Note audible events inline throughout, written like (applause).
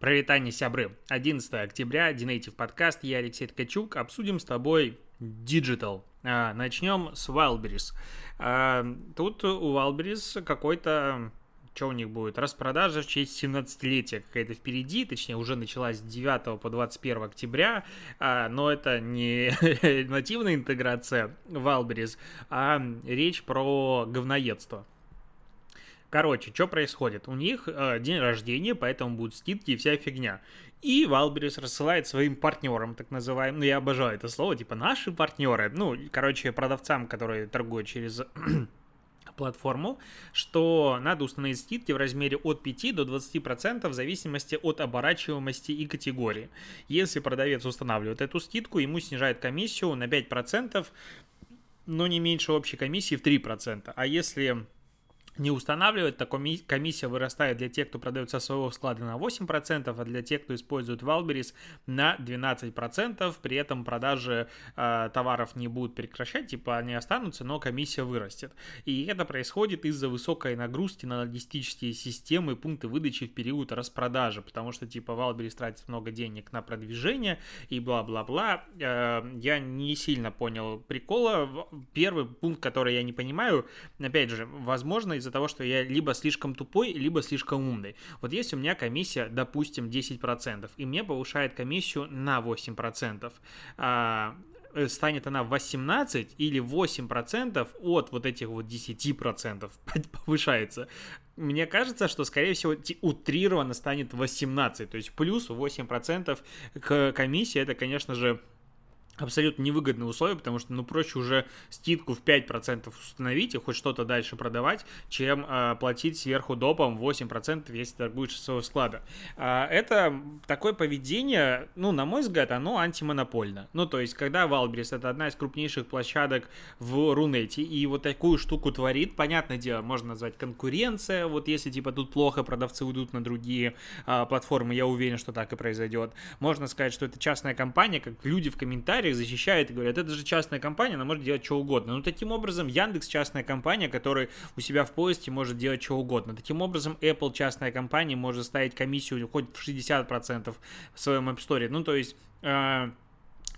Провитание сябры. 11 октября, Динейтив подкаст, я Алексей Ткачук. Обсудим с тобой Digital. А, начнем с Wildberries. А, тут у Wildberries какой-то что у них будет? Распродажа в честь 17-летия какая-то впереди, точнее, уже началась с 9 по 21 октября, а, но это не (laughs) нативная интеграция Wildberries, а речь про говноедство. Короче, что происходит? У них э, день рождения, поэтому будут скидки и вся фигня. И Валберис рассылает своим партнерам, так называемым, ну я обожаю это слово, типа наши партнеры, ну, короче, продавцам, которые торгуют через (clears throat) платформу, что надо установить скидки в размере от 5 до 20% в зависимости от оборачиваемости и категории. Если продавец устанавливает эту скидку, ему снижает комиссию на 5%, но не меньше общей комиссии в 3%. А если не устанавливать, то комиссия вырастает для тех, кто продает со своего склада на 8%, а для тех, кто использует Wildberries на 12%. При этом продажи э, товаров не будут прекращать, типа они останутся, но комиссия вырастет. И это происходит из-за высокой нагрузки на логистические системы и пункты выдачи в период распродажи, потому что типа Wildberries тратит много денег на продвижение и бла-бла-бла. Э, я не сильно понял прикола. Первый пункт, который я не понимаю, опять же, возможно, из из-за того, что я либо слишком тупой, либо слишком умный. Вот если у меня комиссия, допустим, 10%, и мне повышает комиссию на 8%, а, э, станет она 18 или 8% от вот этих вот 10% (laughs) повышается. Мне кажется, что, скорее всего, утрированно станет 18, то есть плюс 8% к комиссии, это, конечно же, абсолютно невыгодные условия, потому что, ну, проще уже скидку в 5% установить и хоть что-то дальше продавать, чем э, платить сверху допом 8%, если торгуешь со своего склада. Э, это такое поведение, ну, на мой взгляд, оно антимонопольно. Ну, то есть, когда Валберис это одна из крупнейших площадок в Рунете, и вот такую штуку творит, понятное дело, можно назвать конкуренция, вот если, типа, тут плохо, продавцы уйдут на другие э, платформы, я уверен, что так и произойдет. Можно сказать, что это частная компания, как люди в комментариях комментариях защищает и говорят, это же частная компания, она может делать что угодно. Ну, таким образом, Яндекс частная компания, которая у себя в поиске может делать что угодно. Таким образом, Apple частная компания может ставить комиссию хоть в 60% в своем App Store. Ну, то есть... Э,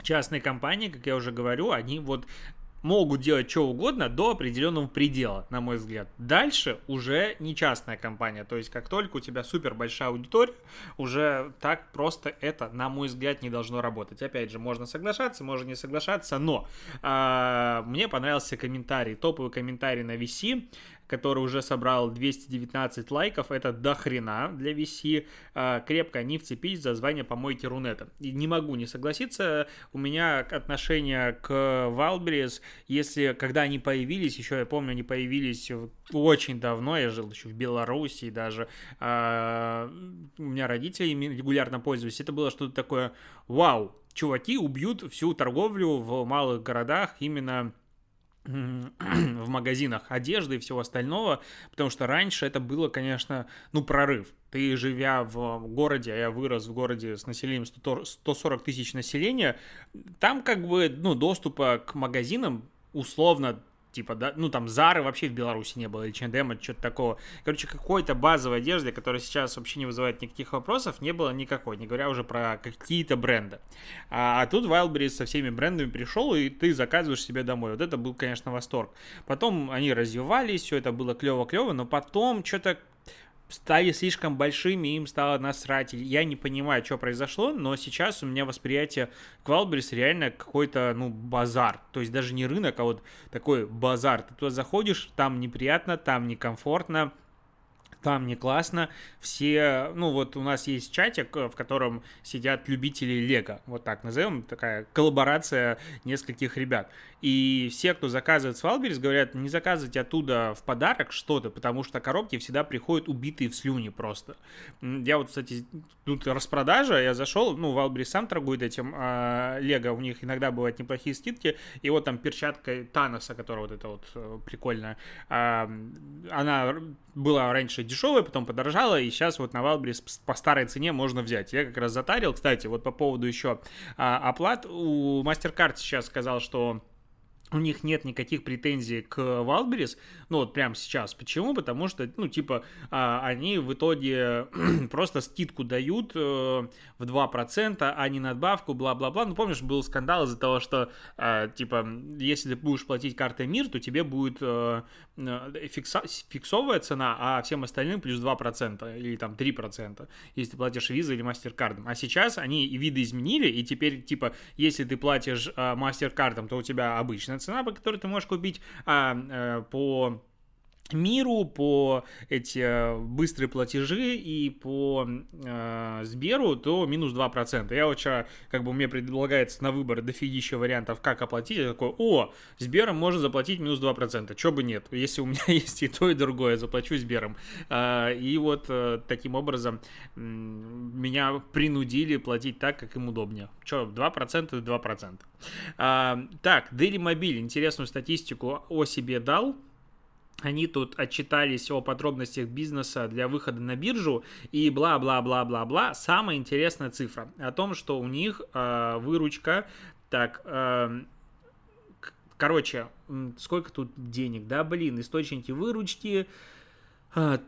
частные компании, как я уже говорю, они вот могут делать что угодно до определенного предела, на мой взгляд. Дальше уже не частная компания. То есть, как только у тебя супер большая аудитория, уже так просто это, на мой взгляд, не должно работать. Опять же, можно соглашаться, можно не соглашаться, но э, мне понравился комментарий, топовый комментарий на VC который уже собрал 219 лайков, это до хрена для VC. А, крепко они вцепились за звание помойки Рунета. И не могу не согласиться, у меня отношение к Wildberries, если, когда они появились, еще я помню, они появились очень давно, я жил еще в Беларуси даже, а, у меня родители регулярно пользовались, это было что-то такое, вау, чуваки убьют всю торговлю в малых городах именно в магазинах одежды и всего остального, потому что раньше это было, конечно, ну, прорыв. Ты, живя в городе, а я вырос в городе с населением 140 тысяч населения, там как бы, ну, доступа к магазинам условно типа, да, ну там Зары вообще в Беларуси не было, или H&M, что-то такого. Короче, какой-то базовой одежды, которая сейчас вообще не вызывает никаких вопросов, не было никакой, не говоря уже про какие-то бренды. А, а тут Wildberries со всеми брендами пришел, и ты заказываешь себе домой. Вот это был, конечно, восторг. Потом они развивались, все это было клево-клево, но потом что-то стали слишком большими, им стало насрать. Я не понимаю, что произошло, но сейчас у меня восприятие к Валберис реально какой-то, ну, базар. То есть даже не рынок, а вот такой базар. Ты туда заходишь, там неприятно, там некомфортно, там не классно. Все, ну вот у нас есть чатик, в котором сидят любители Лего, вот так назовем, такая коллаборация нескольких ребят. И все, кто заказывает с Валберис, говорят, не заказывайте оттуда в подарок что-то, потому что коробки всегда приходят убитые в слюни просто. Я вот, кстати, тут распродажа, я зашел, ну, Валберис сам торгует этим а, Лего, у них иногда бывают неплохие скидки, и вот там перчатка Таноса, которая вот эта вот э, прикольная, а, она была раньше дешевая, потом подорожала, и сейчас вот на Валберис по старой цене можно взять. Я как раз затарил, кстати, вот по поводу еще а, оплат, у MasterCard сейчас сказал, что у них нет никаких претензий к Wildberries, ну вот прямо сейчас. Почему? Потому что, ну, типа, а, они в итоге (clears throat) просто скидку дают э, в 2%, а не надбавку, бла-бла-бла. Ну, помнишь, был скандал из-за того, что, а, типа, если ты будешь платить картой МИР, то тебе будет э, э, фикса- фиксовая цена, а всем остальным плюс 2% или там 3%, если ты платишь визой или мастер-кардом. А сейчас они и виды изменили, и теперь, типа, если ты платишь мастер-кардом, то у тебя обычная цена, по которой ты можешь купить а, а, по миру, по эти э, быстрые платежи и по э, Сберу, то минус 2%. Я вчера, как бы мне предлагается на выбор дофигища вариантов, как оплатить, я такой, о, Сбером можно заплатить минус 2%, чё бы нет, если у меня (laughs) есть и то, и другое, заплачу Сбером. Э, и вот э, таким образом э, меня принудили платить так, как им удобнее. Чё, 2% 2%. Э, так, Daily Mobile интересную статистику о себе дал, они тут отчитались о подробностях бизнеса для выхода на биржу и бла-бла-бла-бла-бла. Самая интересная цифра о том, что у них э, выручка, так, э, короче, сколько тут денег, да, блин, источники выручки, э,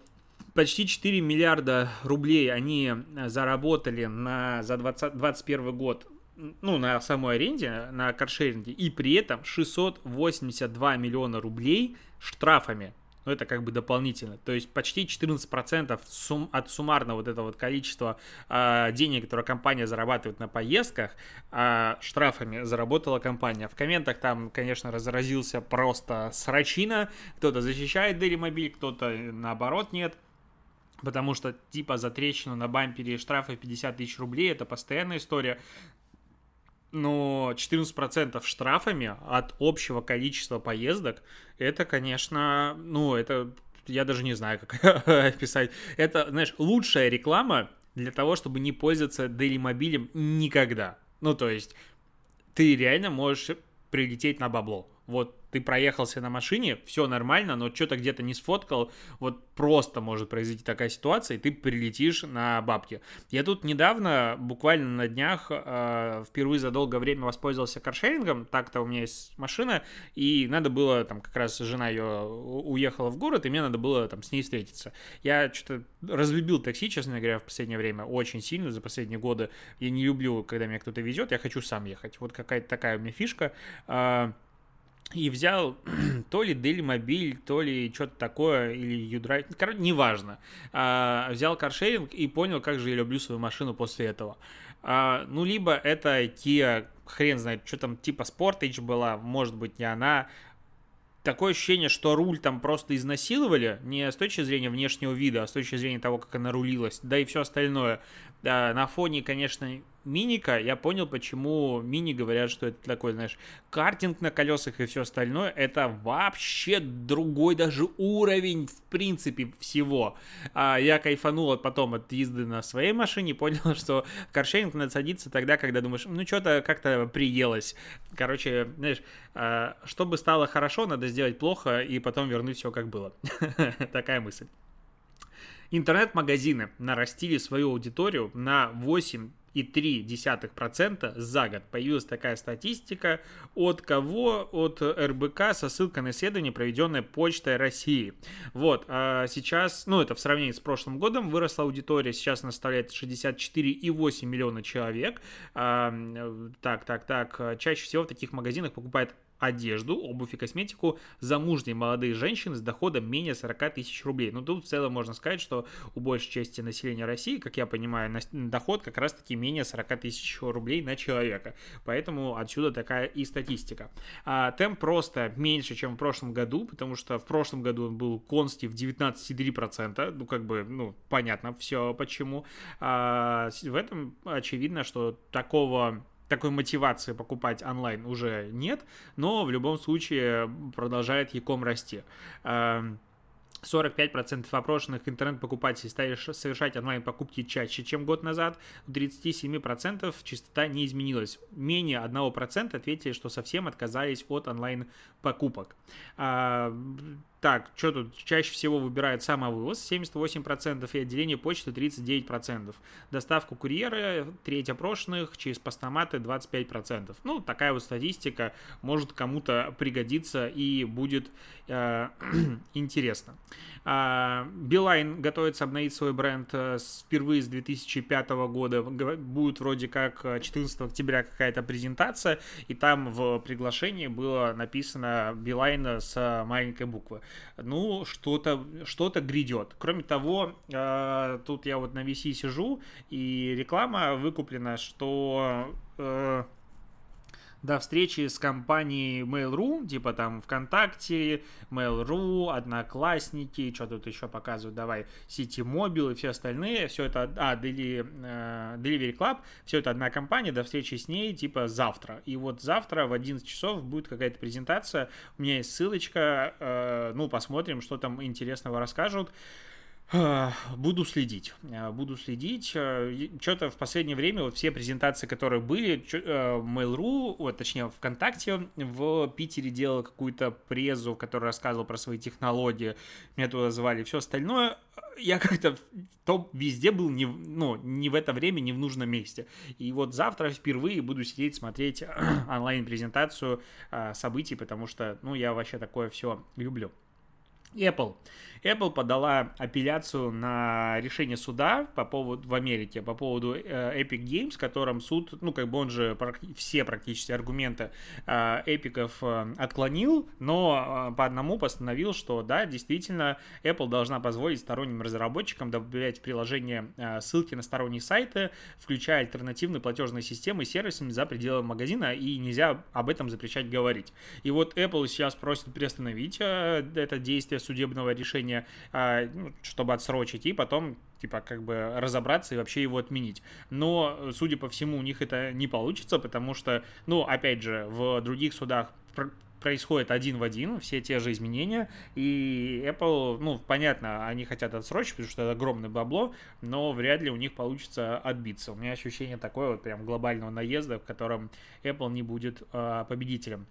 почти 4 миллиарда рублей они заработали на, за 2021 год ну, на самой аренде, на каршеринге, и при этом 682 миллиона рублей штрафами. Ну, это как бы дополнительно. То есть почти 14% сум, от суммарного вот этого вот количества э, денег, которые компания зарабатывает на поездках, э, штрафами заработала компания. В комментах там, конечно, разразился просто срачина. Кто-то защищает Mobile, кто-то наоборот нет. Потому что типа за трещину на бампере штрафы 50 тысяч рублей, это постоянная история но 14% штрафами от общего количества поездок, это, конечно, ну, это, я даже не знаю, как (laughs) описать. Это, знаешь, лучшая реклама для того, чтобы не пользоваться Daily Мобилем никогда. Ну, то есть, ты реально можешь прилететь на бабло. Вот ты проехался на машине, все нормально, но что-то где-то не сфоткал, вот просто может произойти такая ситуация, и ты прилетишь на бабки. Я тут недавно, буквально на днях, э, впервые за долгое время воспользовался каршерингом, так-то у меня есть машина, и надо было, там, как раз жена ее уехала в город, и мне надо было там с ней встретиться. Я что-то разлюбил такси, честно говоря, в последнее время, очень сильно, за последние годы. Я не люблю, когда меня кто-то везет, я хочу сам ехать. Вот какая-то такая у меня фишка. Э, и взял (clears throat) то ли Mobile, то ли что-то такое, или Udrave, короче, неважно. А, взял каршеринг и понял, как же я люблю свою машину после этого. А, ну, либо это Kia, хрен знает, что там, типа Sportage была, может быть, не она. Такое ощущение, что руль там просто изнасиловали, не с точки зрения внешнего вида, а с точки зрения того, как она рулилась, да и все остальное. Да, на фоне, конечно, миника, я понял, почему мини говорят, что это такой, знаешь, картинг на колесах и все остальное. Это вообще другой даже уровень, в принципе, всего. А я кайфанул потом от езды на своей машине, (laughs) понял, что каршеринг надо садиться тогда, когда думаешь, ну, что-то как-то приелось. Короче, знаешь, а, чтобы стало хорошо, надо сделать плохо и потом вернуть все как было. (laughs) Такая мысль. Интернет-магазины нарастили свою аудиторию на 8 3,3% за год. Появилась такая статистика от кого? От РБК со ссылкой на исследование, проведенное Почтой России. Вот, а сейчас, ну это в сравнении с прошлым годом, выросла аудитория, сейчас она составляет 64,8 миллиона человек. А, так, так, так, чаще всего в таких магазинах покупает одежду, обувь и косметику замужние молодые женщины с доходом менее 40 тысяч рублей. Ну, тут в целом можно сказать, что у большей части населения России, как я понимаю, доход как раз-таки менее 40 тысяч рублей на человека. Поэтому отсюда такая и статистика. А, темп просто меньше, чем в прошлом году, потому что в прошлом году он был консти в 19,3%. Ну, как бы, ну, понятно все почему. А, в этом очевидно, что такого такой мотивации покупать онлайн уже нет, но в любом случае продолжает Яком расти. 45% эм, опрошенных интернет-покупателей стали совершать онлайн-покупки чаще, чем год назад. У 37% частота не изменилась. Менее 1% ответили, что совсем отказались от онлайн-покупок. Так, что тут чаще всего выбирают самовывоз 78% и отделение почты 39%. Доставку курьера треть опрошенных, через постаматы 25%. Ну, такая вот статистика может кому-то пригодиться и будет э, (clears throat) интересно. А, Билайн готовится обновить свой бренд э, впервые с 2005 года. Будет вроде как 14 э, октября какая-то презентация, и там в приглашении было написано Билайн с маленькой буквы. Ну, что-то что грядет. Кроме того, э, тут я вот на VC сижу, и реклама выкуплена, что до встречи с компанией Mail.ru, типа там ВКонтакте, Mail.ru, Одноклассники, что тут еще показывают, давай, Ситимобил и все остальные, все это, а, э, Delivery Club, все это одна компания, до встречи с ней, типа, завтра. И вот завтра в 11 часов будет какая-то презентация, у меня есть ссылочка, э, ну, посмотрим, что там интересного расскажут. Буду следить. Э, буду следить. Э, Что-то в последнее время вот все презентации, которые были, Mail.ru, вот, точнее, ВКонтакте в Питере делал какую-то презу, которая рассказывал про свои технологии. Меня туда звали. Все остальное я как-то то везде был не, ну, не в это время, не в нужном месте. И вот завтра впервые буду сидеть, смотреть (clears throat) онлайн-презентацию событий, потому что, ну, я вообще такое все люблю. Apple. Apple подала апелляцию на решение суда по поводу в Америке по поводу э, Epic Games, которым суд, ну как бы он же все практически аргументы э, эпиков э, отклонил, но э, по одному постановил, что да, действительно Apple должна позволить сторонним разработчикам добавлять в приложение э, ссылки на сторонние сайты, включая альтернативные платежные системы и сервисы за пределы магазина, и нельзя об этом запрещать говорить. И вот Apple сейчас просит приостановить э, это действие судебного решения, а, ну, чтобы отсрочить, и потом типа, как бы разобраться и вообще его отменить. Но, судя по всему, у них это не получится, потому что, ну, опять же, в других судах происходит один в один, все те же изменения, и Apple, ну, понятно, они хотят отсрочить, потому что это огромное бабло, но вряд ли у них получится отбиться. У меня ощущение такое вот прям глобального наезда, в котором Apple не будет э, победителем.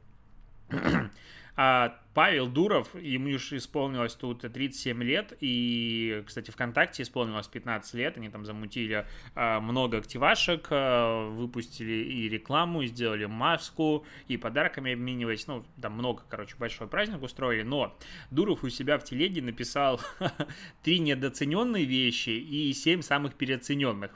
(clears throat) А Павел Дуров, ему уж исполнилось тут 37 лет, и, кстати, ВКонтакте исполнилось 15 лет, они там замутили а, много активашек, а, выпустили и рекламу, и сделали маску, и подарками обменивались, ну, там много, короче, большой праздник устроили, но Дуров у себя в телеге написал (laughs) три недооцененные вещи и семь самых переоцененных.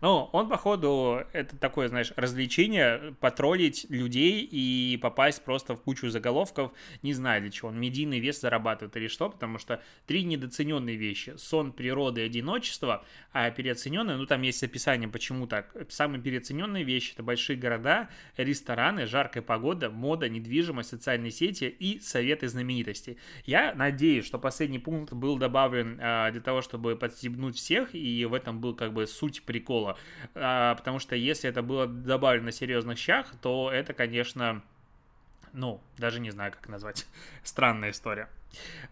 Ну, он, походу, это такое, знаешь, развлечение, потроллить людей и попасть просто в кучу заголовков, не знаю для чего, он медийный вес зарабатывает или что, потому что три недооцененные вещи, сон, природа и одиночество, а переоцененные, ну, там есть описание, почему так, самые переоцененные вещи, это большие города, рестораны, жаркая погода, мода, недвижимость, социальные сети и советы знаменитостей. Я надеюсь, что последний пункт был добавлен а, для того, чтобы подстебнуть всех, и в этом был как бы суть прикола а, потому что если это было добавлено на серьезных щах, то это, конечно, ну, даже не знаю, как назвать, (laughs) странная история.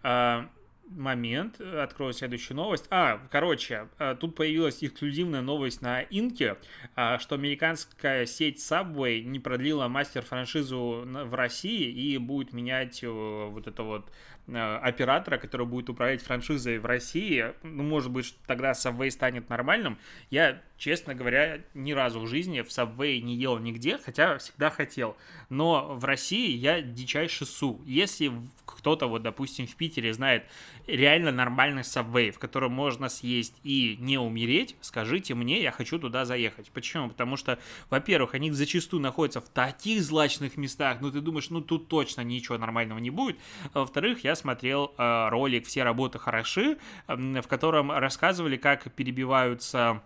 А, момент, открою следующую новость. А, короче, а, тут появилась эксклюзивная новость на Инке, а, что американская сеть Subway не продлила мастер-франшизу в России и будет менять э, вот это вот оператора, который будет управлять франшизой в России, ну, может быть, тогда Subway станет нормальным. Я, честно говоря, ни разу в жизни в Subway не ел нигде, хотя всегда хотел. Но в России я дичайше су. Если кто-то, вот, допустим, в Питере знает реально нормальный Subway, в котором можно съесть и не умереть, скажите мне, я хочу туда заехать. Почему? Потому что, во-первых, они зачастую находятся в таких злачных местах, ну, ты думаешь, ну, тут точно ничего нормального не будет. А во-вторых, я смотрел э, ролик «Все работы хороши», в котором рассказывали, как перебиваются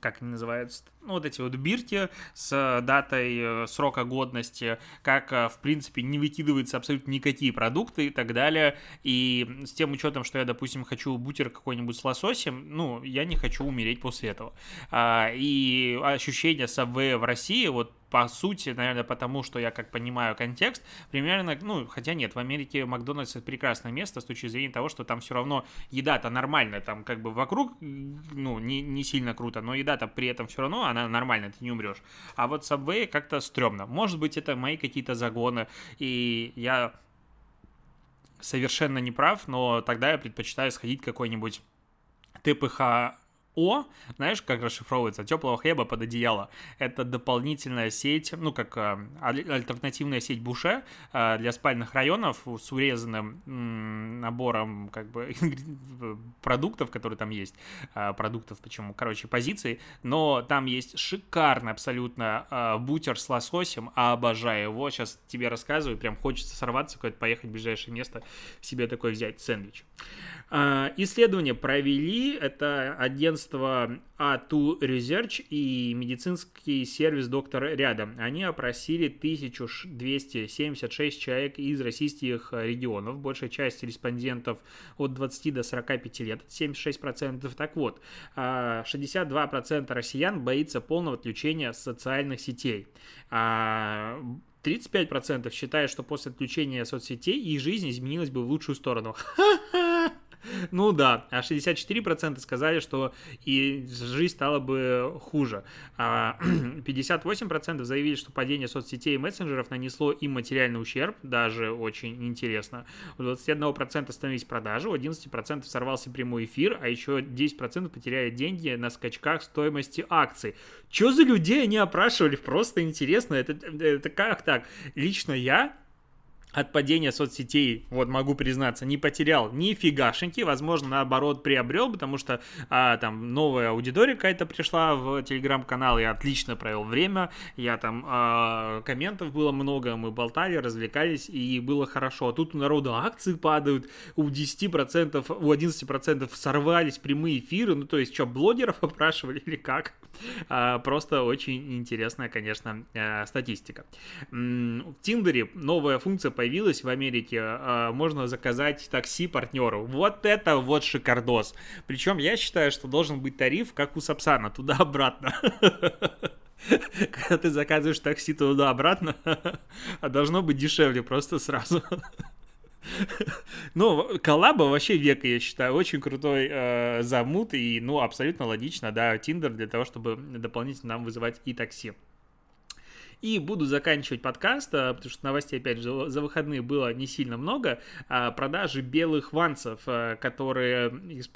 как они называются, ну, вот эти вот бирки с датой э, срока годности, как, э, в принципе, не выкидываются абсолютно никакие продукты и так далее. И с тем учетом, что я, допустим, хочу бутер какой-нибудь с лососем, ну, я не хочу умереть после этого. А, и ощущение Subway в России, вот по сути, наверное, потому что я как понимаю контекст, примерно, ну, хотя нет, в Америке Макдональдс это прекрасное место с точки зрения того, что там все равно еда-то нормальная, там как бы вокруг, ну, не, не сильно круто, но еда-то при этом все равно, она нормальная, ты не умрешь. А вот Subway как-то стрёмно. Может быть, это мои какие-то загоны, и я совершенно не прав, но тогда я предпочитаю сходить какой-нибудь ТПХ о, знаешь, как расшифровывается? Теплого хлеба под одеяло. Это дополнительная сеть, ну, как э, альтернативная сеть Буше э, для спальных районов с урезанным набором, как бы, (laughs) продуктов, которые там есть. Э, продуктов, почему? Короче, позиций. Но там есть шикарный абсолютно бутер с лососем. Обожаю его. Сейчас тебе рассказываю. Прям хочется сорваться, куда-то поехать в ближайшее место, себе такой взять сэндвич. Исследование провели. Это агентство агентство A2 Research и медицинский сервис «Доктор рядом». Они опросили 1276 человек из российских регионов. Большая часть респондентов от 20 до 45 лет, 76%. Так вот, 62% россиян боится полного отключения социальных сетей. 35% считают, что после отключения соцсетей их жизнь изменилась бы в лучшую сторону. (laughs) (laughs) Ну да, а 64% сказали, что и жизнь стала бы хуже. А (clears throat) 58% заявили, что падение соцсетей и мессенджеров нанесло им материальный ущерб, даже очень интересно. У 21% остановились продажи, у 11% сорвался прямой эфир, а еще 10% потеряли деньги на скачках стоимости акций. Что за людей они опрашивали? Просто интересно. Это, это как так? Лично я от падения соцсетей, вот могу признаться, не потерял ни фигашеньки, возможно, наоборот, приобрел, потому что а, там новая аудитория какая-то пришла в телеграм-канал, я отлично провел время, я там а, комментов было много, мы болтали, развлекались, и было хорошо. А тут у народа акции падают, у 10%, у 11% сорвались прямые эфиры, ну то есть что, блогеров (laughs) опрашивали или как? А, просто очень интересная, конечно, э, статистика. В Тиндере новая функция появилась появилась в Америке, а, можно заказать такси партнеру. Вот это вот шикардос. Причем я считаю, что должен быть тариф, как у Сапсана, туда-обратно. (laughs) Когда ты заказываешь такси туда-обратно, (laughs) а должно быть дешевле просто сразу. (laughs) Ну, коллаба вообще века, я считаю, очень крутой э, замут, и, ну, абсолютно логично, да, Тиндер для того, чтобы дополнительно нам вызывать и такси. И буду заканчивать подкаст, а, потому что новостей, опять же, за выходные было не сильно много. А, продажи белых ванцев, а, которые,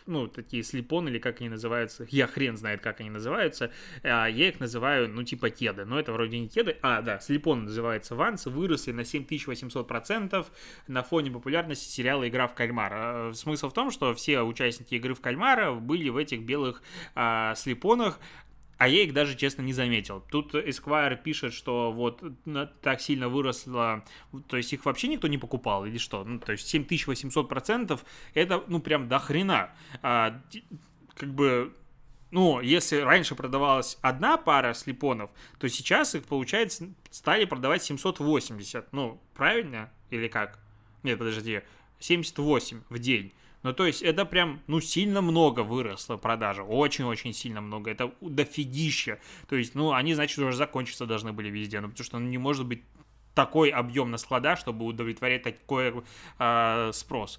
ну, такие слепон или как они называются, я хрен знает, как они называются. Я их называю, ну, типа кеды. Но это вроде не кеды. А, да, слепон называется ванцы. Выросли на 7800% на фоне популярности сериала «Игра в кальмара». Смысл в том, что все участники «Игры в кальмара» были в этих белых а, слепонах, а я их даже, честно, не заметил. Тут Esquire пишет, что вот так сильно выросло, то есть их вообще никто не покупал или что? Ну, то есть 7800% это, ну, прям до хрена. А, как бы ну, если раньше продавалась одна пара слепонов, то сейчас их, получается, стали продавать 780. Ну, правильно? Или как? Нет, подожди, 78 в день. Ну, то есть это прям, ну, сильно много выросло продажа. Очень-очень сильно много. Это дофигища. То есть, ну, они, значит, уже закончиться должны были везде. Ну, потому что ну, не может быть такой объем на складах, чтобы удовлетворять такой э, спрос.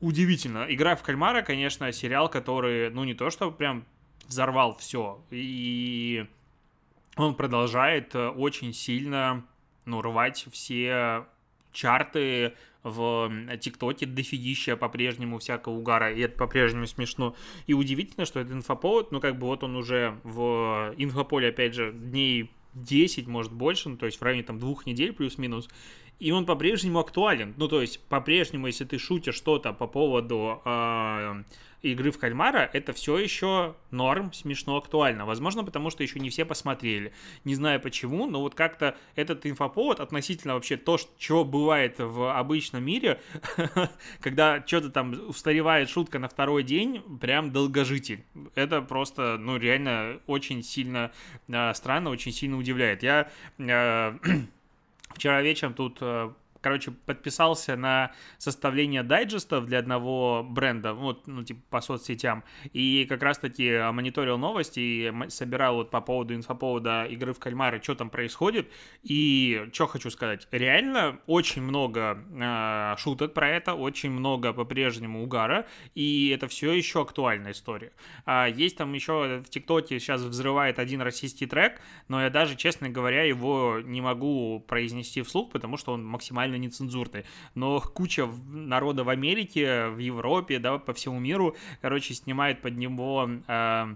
Удивительно. Игра в кальмара, конечно, сериал, который, ну, не то, что прям взорвал все. И он продолжает э, очень сильно, ну, рвать все чарты в ТикТоке дофигища по-прежнему всякого угара, и это по-прежнему смешно. И удивительно, что этот инфоповод, ну, как бы вот он уже в инфополе, опять же, дней 10, может, больше, ну, то есть в районе там двух недель плюс-минус, и он по-прежнему актуален. Ну, то есть, по-прежнему, если ты шутишь что-то по поводу э, игры в кальмара, это все еще норм, смешно, актуально. Возможно, потому что еще не все посмотрели. Не знаю почему, но вот как-то этот инфоповод относительно вообще то, что бывает в обычном мире, (laughs) когда что-то там устаревает шутка на второй день, прям долгожитель. Это просто, ну, реально очень сильно э, странно, очень сильно удивляет. Я э, (clears throat) вчера вечером тут э, короче, подписался на составление дайджестов для одного бренда, вот, ну, типа, по соцсетям, и как раз-таки мониторил новости и собирал вот по поводу инфоповода игры в кальмары, что там происходит, и что хочу сказать, реально очень много э, шуток про это, очень много по-прежнему угара, и это все еще актуальная история. А есть там еще в ТикТоке сейчас взрывает один российский трек, но я даже, честно говоря, его не могу произнести вслух, потому что он максимально максимально нецензурный. Но куча народа в Америке, в Европе, да, по всему миру, короче, снимает под него... Э,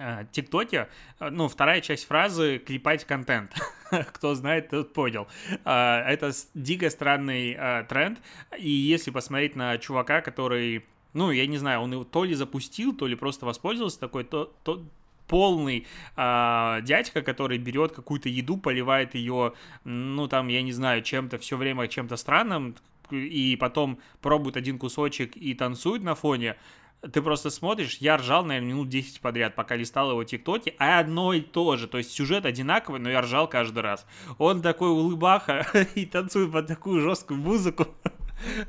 Э, ТикТоке, э, ну, вторая часть фразы «клепать контент». (laughs) Кто знает, тот понял. Это дико странный тренд, и если посмотреть на чувака, который, ну, я не знаю, он его то ли запустил, то ли просто воспользовался такой, то, то полный э, дядька, который берет какую-то еду, поливает ее, ну, там, я не знаю, чем-то, все время чем-то странным, и потом пробует один кусочек и танцует на фоне, ты просто смотришь, я ржал, наверное, минут 10 подряд, пока листал его тиктоки, а одно и то же, то есть сюжет одинаковый, но я ржал каждый раз. Он такой улыбаха (laughs) и танцует под такую жесткую музыку.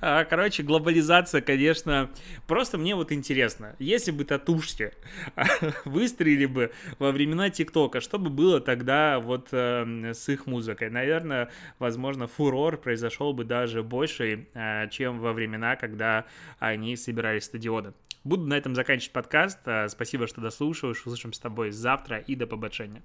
А, короче, глобализация, конечно, просто мне вот интересно, если бы татушки (laughs) выстрелили бы во времена ТикТока, что бы было тогда вот э, с их музыкой? Наверное, возможно, фурор произошел бы даже больше, э, чем во времена, когда они собирали стадионы. Буду на этом заканчивать подкаст. Э, спасибо, что дослушал. Услышим с тобой завтра и до побачення.